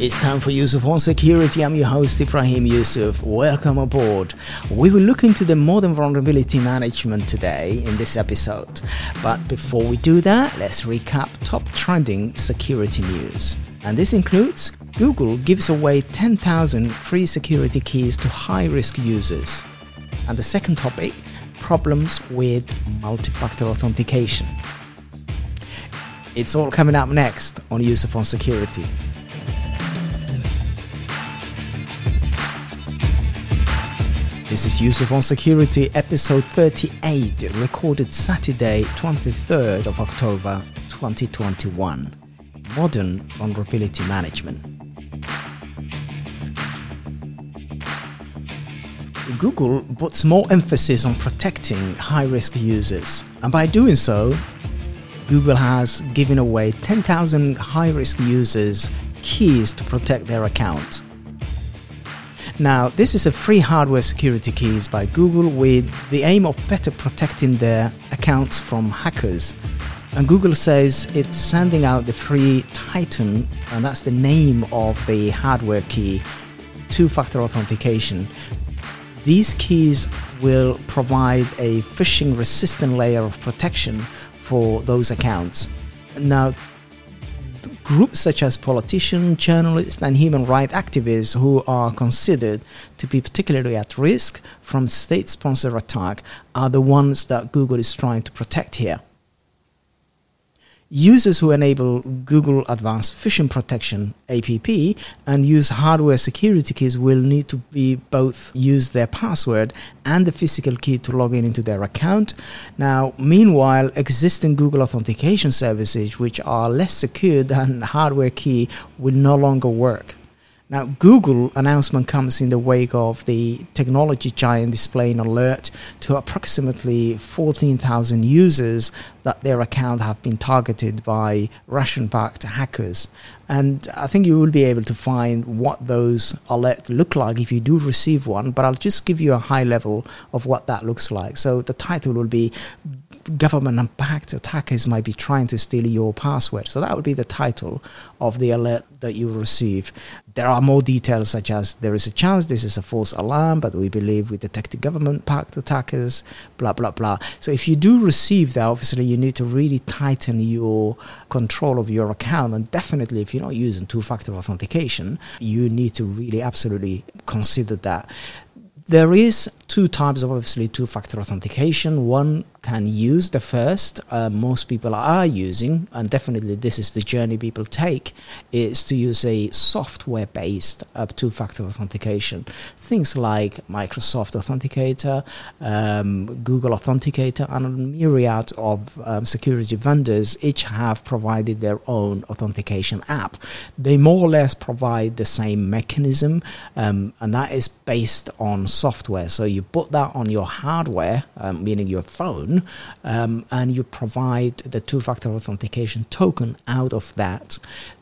It's time for Yusuf on Security. I'm your host, Ibrahim Yusuf. Welcome aboard. We will look into the modern vulnerability management today in this episode. But before we do that, let's recap top trending security news. And this includes Google gives away 10,000 free security keys to high risk users. And the second topic problems with multi factor authentication. It's all coming up next on Yusuf on Security. This is Yusuf on Security, episode 38, recorded Saturday, 23rd of October 2021. Modern Vulnerability Management. Google puts more emphasis on protecting high risk users, and by doing so, Google has given away 10,000 high risk users keys to protect their account. Now, this is a free hardware security keys by Google with the aim of better protecting their accounts from hackers. And Google says it's sending out the free Titan, and that's the name of the hardware key, two factor authentication. These keys will provide a phishing resistant layer of protection for those accounts. Now, groups such as politicians, journalists, and human rights activists who are considered to be particularly at risk from state sponsored attack are the ones that Google is trying to protect here. Users who enable Google Advanced Phishing Protection APP and use hardware security keys will need to be both use their password and the physical key to log in into their account. Now, meanwhile, existing Google authentication services, which are less secure than hardware key, will no longer work. Now, Google announcement comes in the wake of the technology giant displaying alert to approximately 14,000 users that their account have been targeted by Russian-backed hackers. And I think you will be able to find what those alerts look like if you do receive one, but I'll just give you a high level of what that looks like. So the title will be government backed attackers might be trying to steal your password. So that would be the title of the alert that you receive. There are more details, such as there is a chance this is a false alarm, but we believe we detected government backed attackers, blah, blah, blah. So if you do receive that, obviously you need to really tighten your control of your account. And definitely, if you're not using two factor authentication, you need to really absolutely consider that. There is two types of obviously two-factor authentication. One can use the first. Uh, most people are using, and definitely this is the journey people take, is to use a software-based uh, two-factor authentication. Things like Microsoft Authenticator, um, Google Authenticator, and a myriad of um, security vendors each have provided their own authentication app. They more or less provide the same mechanism, um, and that is based on software. So you put that on your hardware, um, meaning your phone, um, and you provide the two-factor authentication token out of that.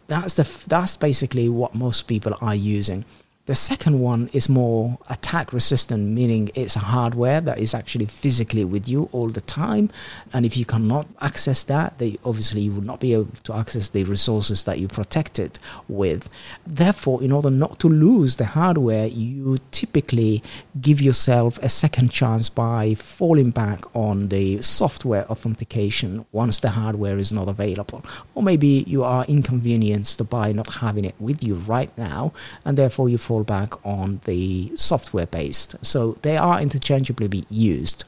That's the that's basically what most people are using. The second one is more attack resistant, meaning it's a hardware that is actually physically with you all the time. And if you cannot access that, they obviously you will not be able to access the resources that you protected with. Therefore, in order not to lose the hardware, you typically give yourself a second chance by falling back on the software authentication once the hardware is not available. Or maybe you are inconvenienced by not having it with you right now, and therefore you fall back on the software based. So they are interchangeably used.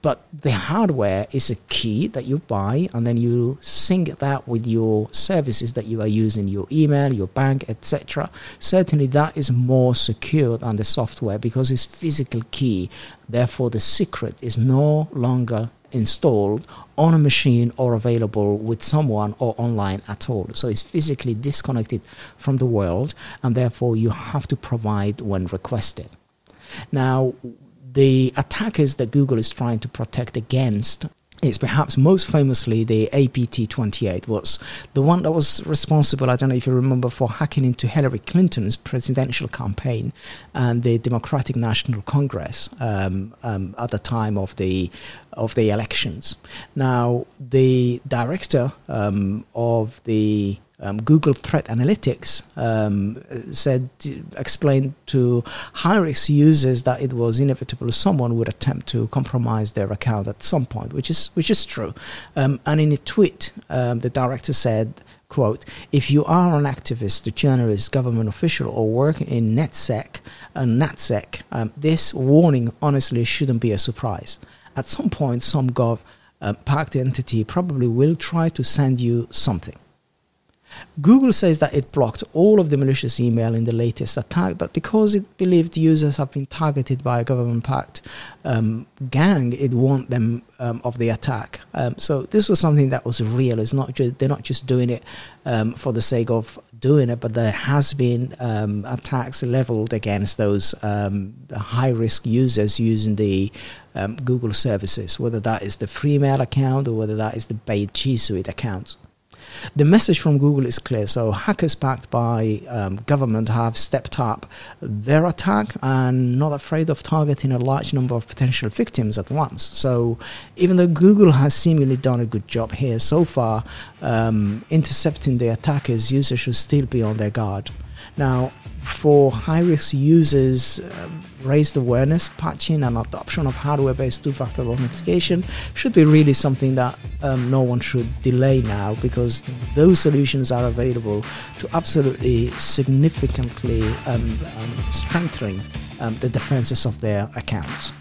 But the hardware is a key that you buy, and then you sync that with your services that you are using, your email, your bank, etc. Certainly, that is more secure than the software because it's physical key. Therefore, the secret is no longer installed on a machine or available with someone or online at all. So it's physically disconnected from the world, and therefore you have to provide when requested. Now, the attackers that Google is trying to protect against is perhaps most famously the APT28 was the one that was responsible, I don't know if you remember, for hacking into Hillary Clinton's presidential campaign and the Democratic National Congress um, um, at the time of the of the elections. Now, the director um, of the um, Google Threat Analytics um, said, explained to risk users that it was inevitable someone would attempt to compromise their account at some point, which is which is true. Um, and in a tweet, um, the director said, quote, if you are an activist, a journalist, government official, or work in NetSec and NatSec, um, this warning honestly shouldn't be a surprise. At some point, some gov uh, packed entity probably will try to send you something. Google says that it blocked all of the malicious email in the latest attack, but because it believed users have been targeted by a government-backed um, gang, it warned them um, of the attack. Um, so this was something that was real. It's not they're not just doing it um, for the sake of doing it, but there has been um, attacks leveled against those um, high-risk users using the Google services, whether that is the Freemail account or whether that is the paid G Suite account. The message from Google is clear. So hackers backed by um, government have stepped up their attack and not afraid of targeting a large number of potential victims at once. So even though Google has seemingly done a good job here so far, um, intercepting the attackers, users should still be on their guard. Now, for high risk users, uh, raised awareness, patching, and adoption of hardware based two factor authentication should be really something that um, no one should delay now because those solutions are available to absolutely significantly um, um, strengthening um, the defenses of their accounts.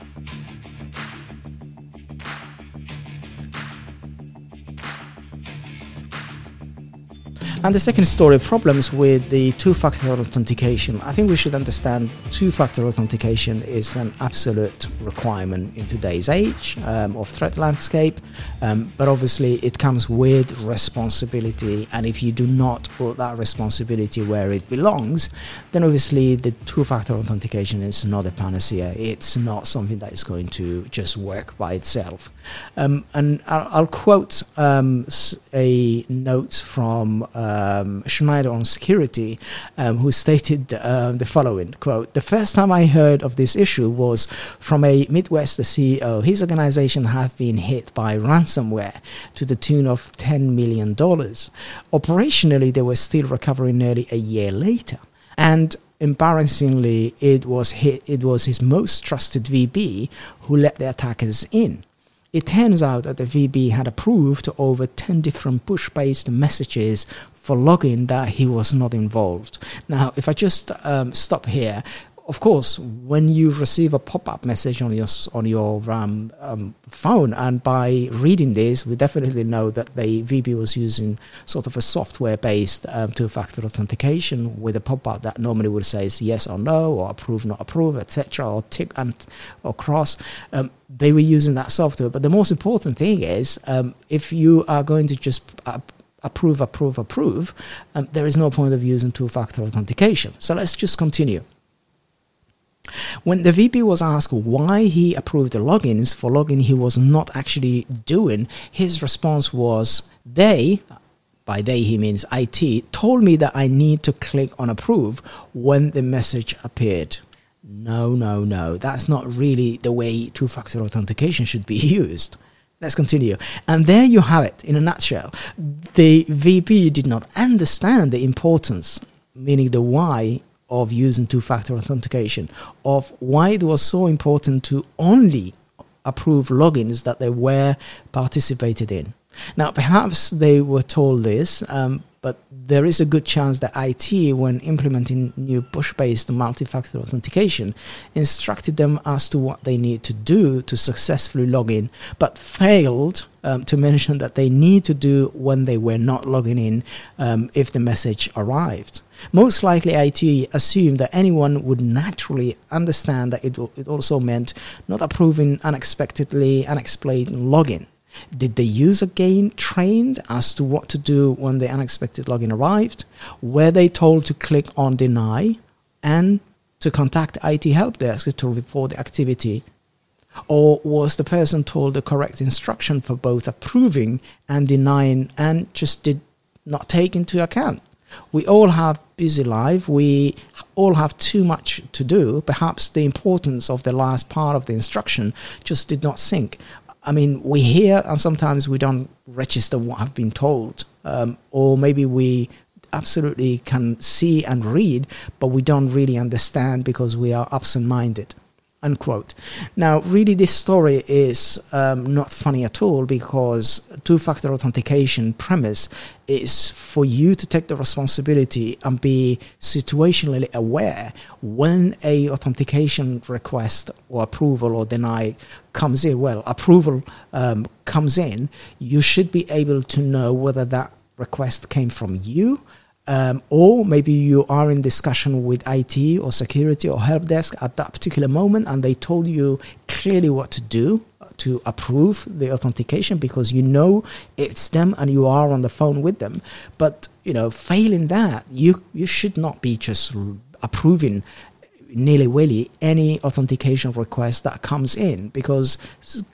And the second story, problems with the two-factor authentication. I think we should understand two-factor authentication is an absolute requirement in today's age um, of threat landscape, um, but obviously it comes with responsibility. And if you do not put that responsibility where it belongs, then obviously the two-factor authentication is not a panacea. It's not something that is going to just work by itself. Um, and I'll, I'll quote um, a note from. Uh, um, Schneier on security, um, who stated uh, the following quote: "The first time I heard of this issue was from a Midwest CEO. His organization have been hit by ransomware to the tune of ten million dollars. Operationally, they were still recovering nearly a year later, and." Embarrassingly, it was it was his most trusted VB who let the attackers in. It turns out that the VB had approved over 10 different push based messages for logging that he was not involved. Now, if I just um, stop here, of course, when you receive a pop-up message on your on your um, um, phone, and by reading this, we definitely know that the VB was using sort of a software-based um, two-factor authentication with a pop-up that normally would say yes or no, or approve, not approve, etc., or tick and or cross. Um, they were using that software, but the most important thing is um, if you are going to just uh, approve, approve, approve, um, there is no point of using two-factor authentication. So let's just continue. When the VP was asked why he approved the logins for login he was not actually doing, his response was, They, by they he means IT, told me that I need to click on approve when the message appeared. No, no, no, that's not really the way two factor authentication should be used. Let's continue. And there you have it in a nutshell. The VP did not understand the importance, meaning the why of using two factor authentication, of why it was so important to only approve logins that they were participated in. Now, perhaps they were told this, um, but there is a good chance that IT, when implementing new push based multi factor authentication, instructed them as to what they need to do to successfully log in, but failed um, to mention that they need to do when they were not logging in um, if the message arrived. Most likely, IT assumed that anyone would naturally understand that it, it also meant not approving unexpectedly unexplained login. Did the user gain trained as to what to do when the unexpected login arrived? Were they told to click on deny and to contact IT help desk to report the activity? Or was the person told the correct instruction for both approving and denying and just did not take into account? We all have busy life. We all have too much to do. Perhaps the importance of the last part of the instruction just did not sink. I mean, we hear and sometimes we don't register what have been told, um, or maybe we absolutely can see and read, but we don't really understand because we are absent minded unquote. Now, really, this story is um, not funny at all because two-factor authentication premise is for you to take the responsibility and be situationally aware when a authentication request or approval or deny comes in. Well, approval um, comes in, you should be able to know whether that request came from you um, or maybe you are in discussion with IT or security or help desk at that particular moment and they told you clearly what to do to approve the authentication because you know it's them and you are on the phone with them. But you know failing that you you should not be just approving nilly-willy any authentication request that comes in because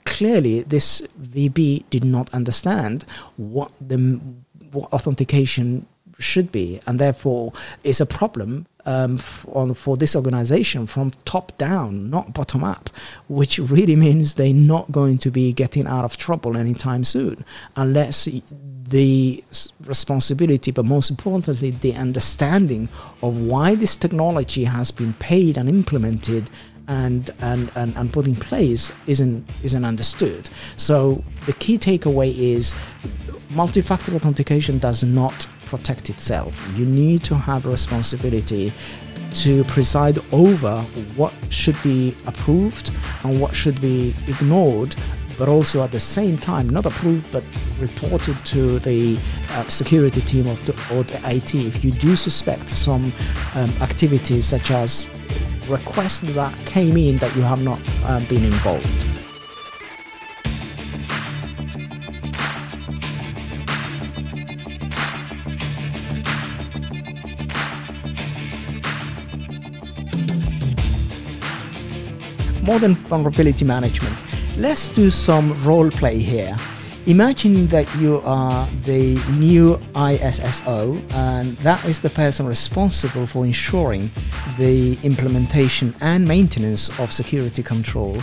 clearly this VB did not understand what the what authentication should be, and therefore it's a problem um, for, for this organization from top down, not bottom up, which really means they're not going to be getting out of trouble anytime soon, unless the responsibility, but most importantly, the understanding of why this technology has been paid and implemented and, and, and, and put in place isn't, isn't understood. So the key takeaway is multi-factor authentication does not protect itself. You need to have responsibility to preside over what should be approved and what should be ignored, but also at the same time not approved but reported to the uh, security team of the, or the IT if you do suspect some um, activities such as requests that came in that you have not uh, been involved. Modern vulnerability management. Let's do some role play here. Imagine that you are the new ISSO, and that is the person responsible for ensuring the implementation and maintenance of security control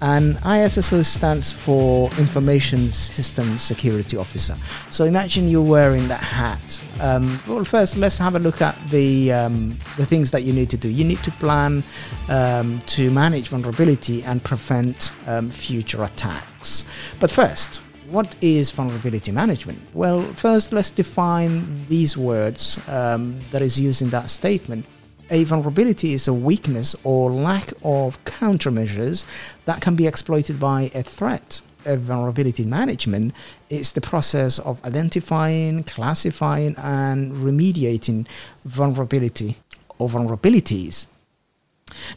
and ISSO stands for Information System Security Officer. So imagine you're wearing that hat. Um, well, first let's have a look at the um, the things that you need to do. You need to plan um, to manage vulnerability and prevent um, future attacks. But first, what is vulnerability management? Well, first let's define these words um, that is used in that statement. A vulnerability is a weakness or lack of countermeasures that can be exploited by a threat. A vulnerability management is the process of identifying, classifying, and remediating vulnerability or vulnerabilities.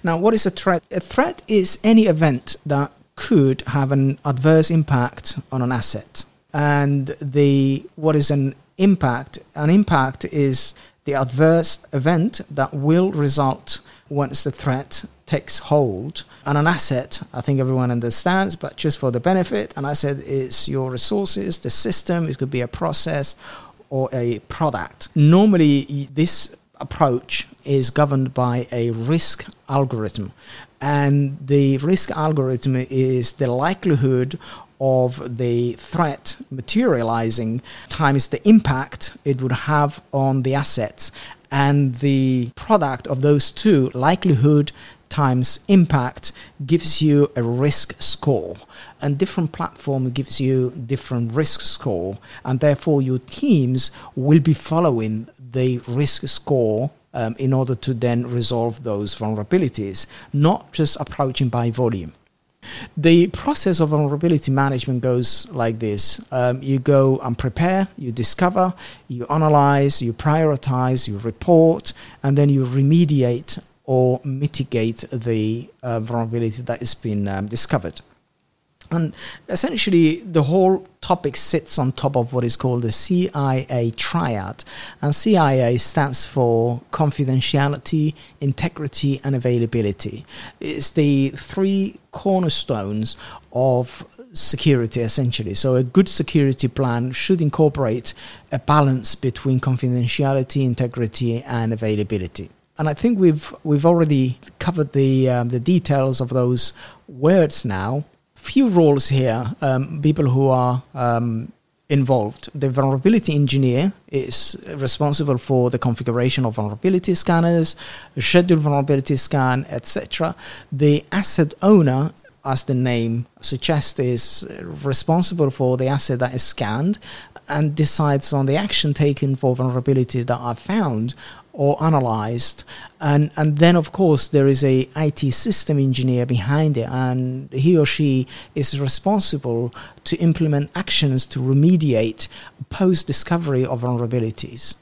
Now, what is a threat? A threat is any event that could have an adverse impact on an asset. And the what is an impact? An impact is the adverse event that will result once the threat takes hold. And an asset, I think everyone understands, but just for the benefit, an asset is your resources, the system, it could be a process or a product. Normally, this approach is governed by a risk algorithm. And the risk algorithm is the likelihood of the threat materializing times the impact it would have on the assets and the product of those two likelihood times impact gives you a risk score. And different platform gives you different risk score. And therefore your teams will be following the risk score um, in order to then resolve those vulnerabilities not just approaching by volume the process of vulnerability management goes like this um, you go and prepare, you discover, you analyze, you prioritize, you report, and then you remediate or mitigate the uh, vulnerability that has been um, discovered. And essentially, the whole topic sits on top of what is called the CIA triad. And CIA stands for confidentiality, integrity, and availability. It's the three cornerstones of security, essentially. So, a good security plan should incorporate a balance between confidentiality, integrity, and availability and I think we've we've already covered the um, the details of those words now few roles here. Um, people who are um, involved. The vulnerability engineer is responsible for the configuration of vulnerability scanners, schedule vulnerability scan, etc. The asset owner as the name suggests, is responsible for the asset that is scanned and decides on the action taken for vulnerabilities that are found or analyzed. And and then of course there is a IT system engineer behind it and he or she is responsible to implement actions to remediate post discovery of vulnerabilities.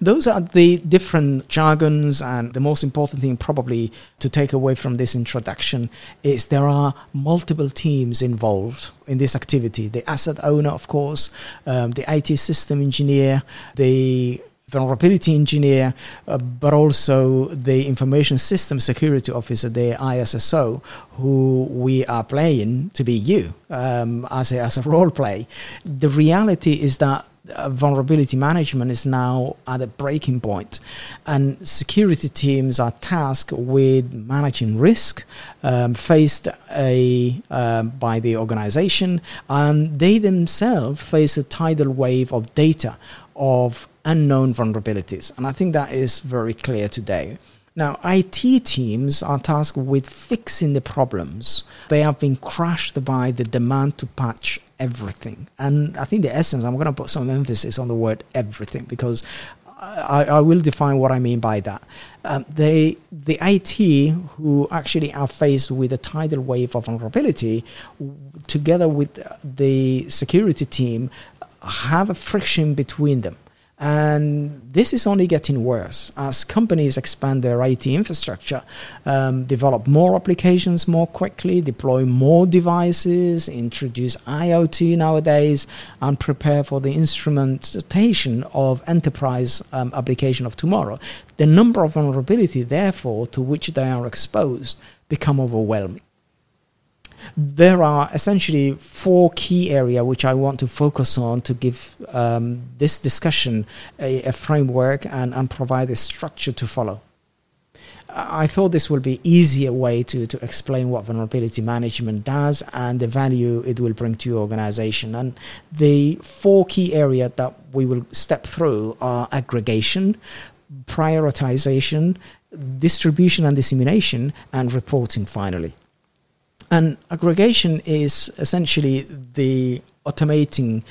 Those are the different jargons, and the most important thing, probably, to take away from this introduction is there are multiple teams involved in this activity. The asset owner, of course, um, the IT system engineer, the vulnerability engineer, uh, but also the information system security officer, the ISSO, who we are playing to be you um, as, a, as a role play. The reality is that uh, vulnerability management is now at a breaking point, and security teams are tasked with managing risk um, faced a, uh, by the organization, and they themselves face a tidal wave of data of unknown vulnerabilities, and I think that is very clear today. Now, IT teams are tasked with fixing the problems. They have been crushed by the demand to patch everything. And I think the essence, I'm going to put some emphasis on the word everything because I, I will define what I mean by that. Um, they, the IT who actually are faced with a tidal wave of vulnerability, together with the security team, have a friction between them. And this is only getting worse as companies expand their IT infrastructure, um, develop more applications more quickly, deploy more devices, introduce IoT nowadays, and prepare for the instrumentation of enterprise um, application of tomorrow. The number of vulnerability, therefore, to which they are exposed become overwhelming there are essentially four key areas which I want to focus on to give um, this discussion a, a framework and, and provide a structure to follow. I thought this would be easier way to, to explain what vulnerability management does and the value it will bring to your organization. And the four key areas that we will step through are aggregation, prioritization, distribution and dissemination, and reporting finally. And aggregation is essentially the automating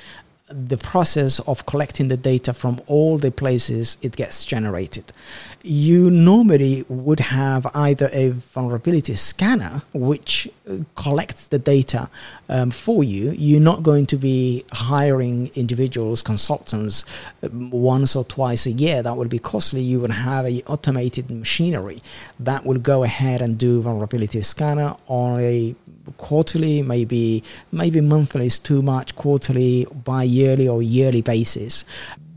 the process of collecting the data from all the places it gets generated. You normally would have either a vulnerability scanner, which uh, collects the data um, for you. You're not going to be hiring individuals, consultants, um, once or twice a year. That would be costly. You would have a automated machinery that will go ahead and do vulnerability scanner on a quarterly, maybe maybe monthly is too much, quarterly, bi-yearly or yearly basis,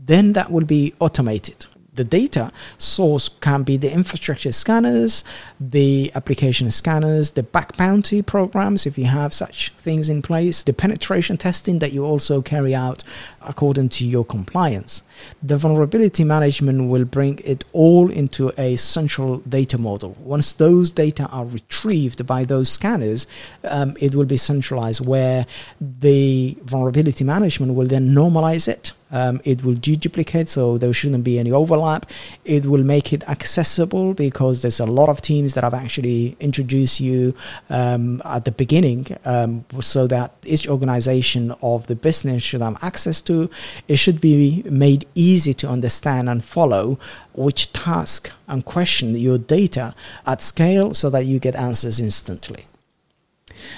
then that will be automated the data source can be the infrastructure scanners, the application scanners, the bug bounty programs, if you have such things in place, the penetration testing that you also carry out according to your compliance. The vulnerability management will bring it all into a central data model. Once those data are retrieved by those scanners, um, it will be centralized where the vulnerability management will then normalize it um, it will deduplicate, so there shouldn't be any overlap. It will make it accessible because there's a lot of teams that have actually introduced you um, at the beginning, um, so that each organization of the business should have access to. It should be made easy to understand and follow which task and question your data at scale so that you get answers instantly.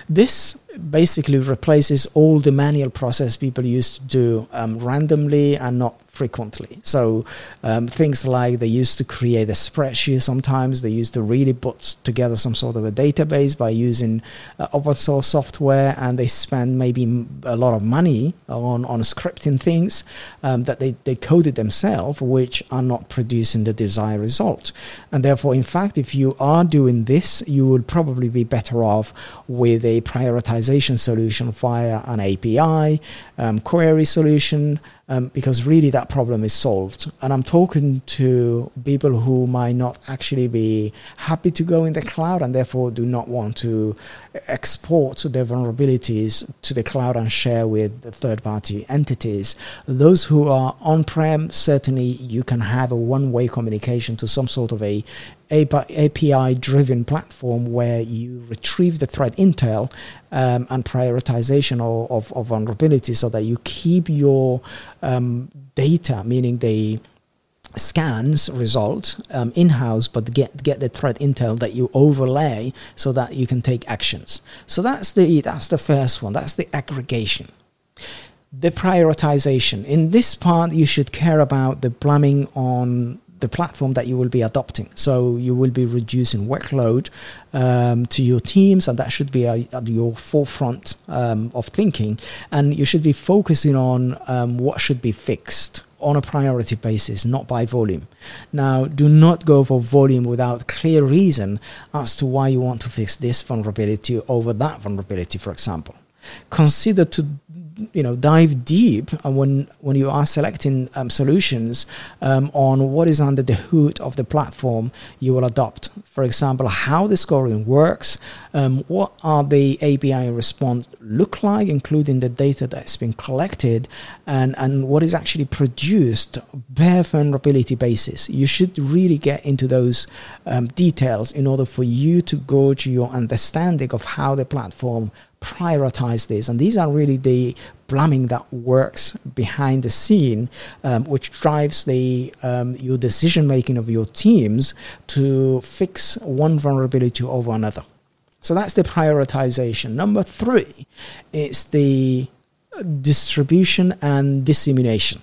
This basically replaces all the manual process people used to do um, randomly and not frequently. So um, things like they used to create a spreadsheet sometimes, they used to really put together some sort of a database by using uh, open source software and they spend maybe a lot of money on, on scripting things um, that they, they coded themselves, which are not producing the desired result. And therefore, in fact, if you are doing this, you would probably be better off with a prioritization solution via an API, um, query solution, um, because really that problem is solved. And I'm talking to people who might not actually be happy to go in the cloud and therefore do not want to export their vulnerabilities to the cloud and share with the third party entities. Those who are on prem, certainly you can have a one way communication to some sort of a API driven platform where you retrieve the threat intel um, and prioritization of, of, of, vulnerability so that you keep your um, data, meaning the scans result um, in house, but get get the threat intel that you overlay so that you can take actions. So that's the that's the first one. That's the aggregation. The prioritization. In this part, you should care about the plumbing on the platform that you will be adopting. So you will be reducing workload um, to your teams, and that should be a, at your forefront um, of thinking. And you should be focusing on um, what should be fixed on a priority basis, not by volume. Now, do not go for volume without clear reason as to why you want to fix this vulnerability over that vulnerability, for example. Consider to you know dive deep when when you are selecting um, solutions um, on what is under the hood of the platform you will adopt. For example, how the scoring works, um, what are the API response look like, including the data that's been collected, and and what is actually produced bare vulnerability basis. You should really get into those um, details in order for you to go to your understanding of how the platform prioritize this. And these are really the plumbing that works behind the scene, um, which drives the um, your decision making of your teams to fix one vulnerability over another. So that's the prioritization. Number three is the distribution and dissemination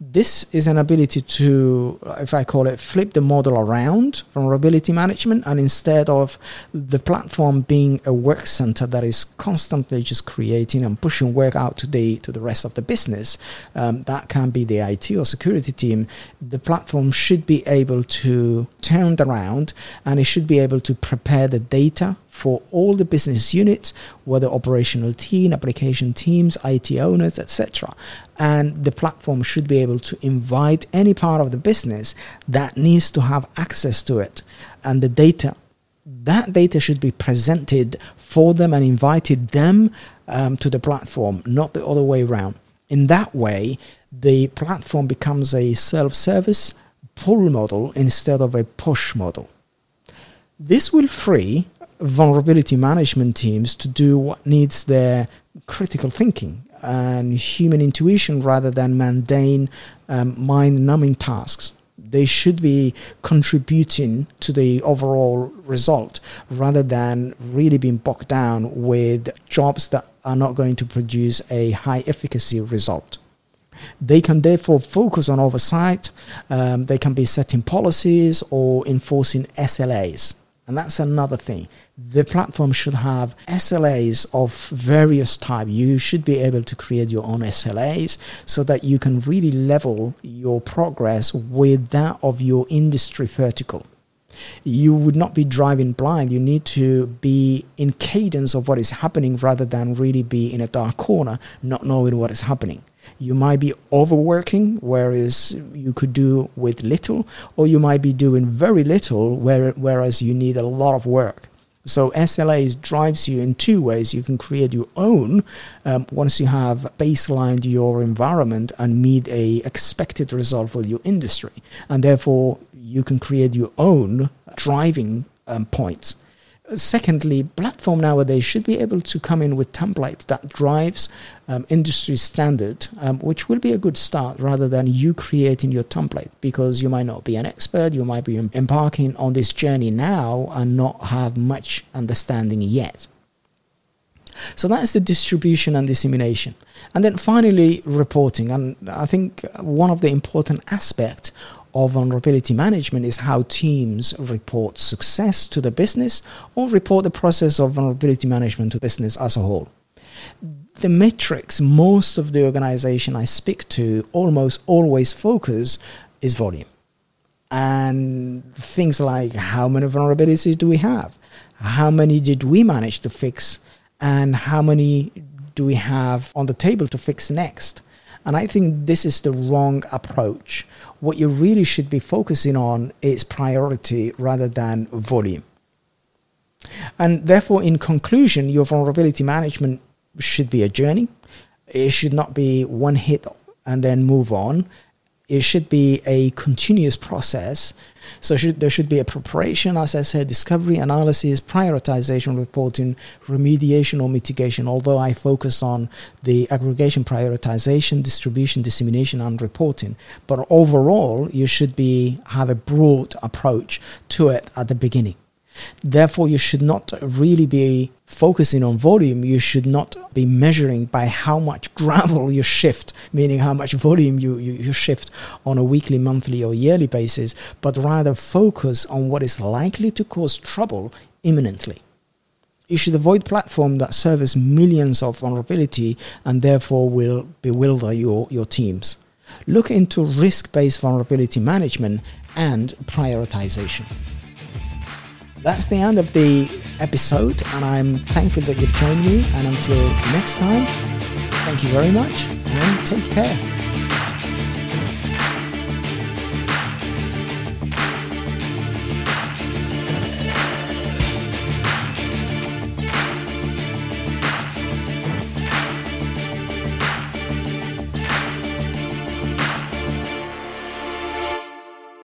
this is an ability to, if I call it, flip the model around vulnerability management, and instead of the platform being a work center that is constantly just creating and pushing work out to the to the rest of the business, um, that can be the IT or security team. The platform should be able to turn around, and it should be able to prepare the data for all the business units, whether operational team, application teams, IT owners, etc. And the platform should be able to invite any part of the business that needs to have access to it. And the data, that data should be presented for them and invited them um, to the platform, not the other way around. In that way, the platform becomes a self service pull model instead of a push model. This will free vulnerability management teams to do what needs their critical thinking and human intuition rather than mundane, um, mind numbing tasks. They should be contributing to the overall result rather than really being bogged down with jobs that are not going to produce a high efficacy result. They can therefore focus on oversight, um, they can be setting policies or enforcing SLAs. And that's another thing. The platform should have SLAs of various type. You should be able to create your own SLAs so that you can really level your progress with that of your industry vertical. You would not be driving blind. You need to be in cadence of what is happening rather than really be in a dark corner, not knowing what is happening. You might be overworking, whereas you could do with little, or you might be doing very little, where, whereas you need a lot of work. So SLAs drives you in two ways. You can create your own um, once you have baselined your environment and meet a expected result for your industry, and therefore you can create your own driving um, points. Secondly, platform nowadays should be able to come in with templates that drives um, industry standard, um, which will be a good start rather than you creating your template because you might not be an expert, you might be embarking on this journey now and not have much understanding yet. So that's the distribution and dissemination. And then finally, reporting. And I think one of the important aspects of vulnerability management is how teams report success to the business or report the process of vulnerability management to business as a whole. The metrics most of the organization I speak to almost always focus is volume. And things like how many vulnerabilities do we have? How many did we manage to fix? And how many do we have on the table to fix next? And I think this is the wrong approach. What you really should be focusing on is priority rather than volume. And therefore, in conclusion, your vulnerability management should be a journey. It should not be one hit and then move on. It should be a continuous process. So should, there should be a preparation, as I said, discovery, analysis, prioritization, reporting, remediation or mitigation. Although I focus on the aggregation, prioritization, distribution, dissemination, and reporting, but overall, you should be have a broad approach to it at the beginning. Therefore, you should not really be focusing on volume. You should not be measuring by how much gravel you shift, meaning how much volume you, you, you, shift on a weekly, monthly, or yearly basis, but rather focus on what is likely to cause trouble imminently. You should avoid platforms that service millions of vulnerability and therefore will bewilder your, your teams. Look into risk based vulnerability management and prioritization that's the end of the episode, and I'm thankful that you've joined me. And until next time, thank you very much and take care.